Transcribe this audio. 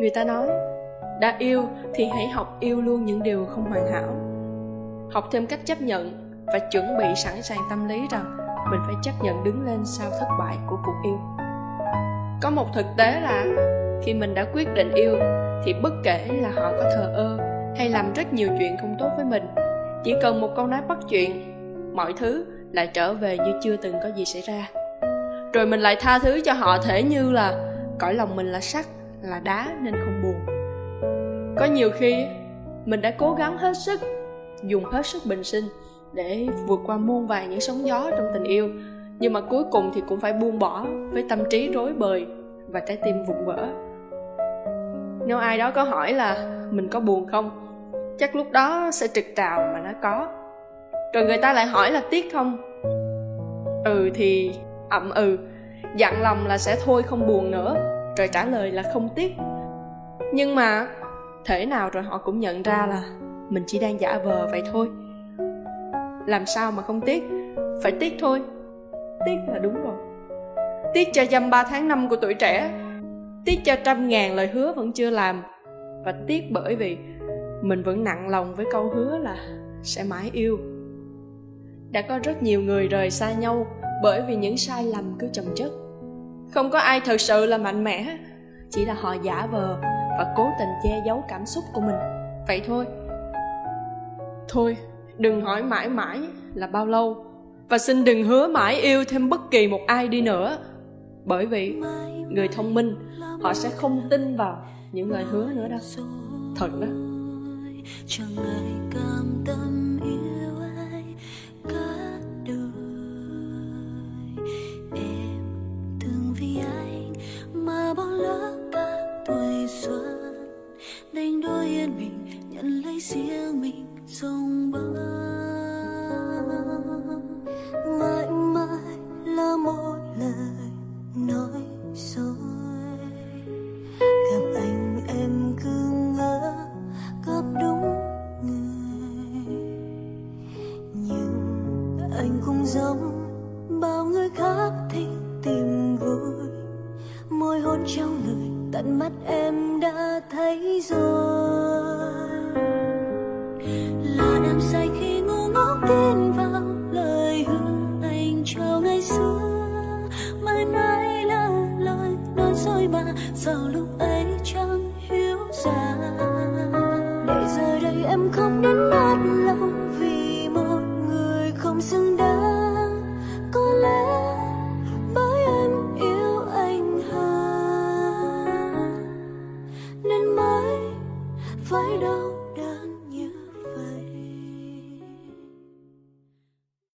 người ta nói, đã yêu thì hãy học yêu luôn những điều không hoàn hảo. Học thêm cách chấp nhận và chuẩn bị sẵn sàng tâm lý rằng mình phải chấp nhận đứng lên sau thất bại của cuộc yêu. Có một thực tế là khi mình đã quyết định yêu thì bất kể là họ có thờ ơ hay làm rất nhiều chuyện không tốt với mình, chỉ cần một câu nói bắt chuyện, mọi thứ lại trở về như chưa từng có gì xảy ra. Rồi mình lại tha thứ cho họ, thể như là cõi lòng mình là sắt là đá nên không buồn. Có nhiều khi, mình đã cố gắng hết sức, dùng hết sức bình sinh để vượt qua muôn vàn những sóng gió trong tình yêu, nhưng mà cuối cùng thì cũng phải buông bỏ với tâm trí rối bời và trái tim vụn vỡ. Nếu ai đó có hỏi là mình có buồn không, chắc lúc đó sẽ trực trào mà nó có. Rồi người ta lại hỏi là tiếc không? Ừ thì, ậm ừ dặn lòng là sẽ thôi không buồn nữa rồi trả lời là không tiếc. Nhưng mà thể nào rồi họ cũng nhận ra là mình chỉ đang giả vờ vậy thôi. Làm sao mà không tiếc? Phải tiếc thôi. Tiếc là đúng rồi. Tiếc cho dăm ba tháng năm của tuổi trẻ. Tiếc cho trăm ngàn lời hứa vẫn chưa làm. Và tiếc bởi vì mình vẫn nặng lòng với câu hứa là sẽ mãi yêu. Đã có rất nhiều người rời xa nhau bởi vì những sai lầm cứ chồng chất không có ai thật sự là mạnh mẽ. Chỉ là họ giả vờ và cố tình che giấu cảm xúc của mình. Vậy thôi. Thôi, đừng hỏi mãi mãi là bao lâu. Và xin đừng hứa mãi yêu thêm bất kỳ một ai đi nữa. Bởi vì người thông minh, họ sẽ không tin vào những lời hứa nữa đâu. Thật đó. Chẳng ai cam tâm riêng mình sông bờ. Mãi mãi là một lời nói dối. Gặp anh em cứ ngỡ gặp đúng người. Nhưng anh cũng giống bao người khác thích tìm vui. Môi hôn trong lời tận mắt em đã thấy rồi. Tin vào lời hứa anh cho ngày xưa. Mãi mãi là lời nói dối mà sao lúc ấy chẳng hiểu ra để giờ đây em không đến nát lòng vì một người không xứng đáng. Có lẽ bởi em yêu anh hơn, nên mới phải đau đớn.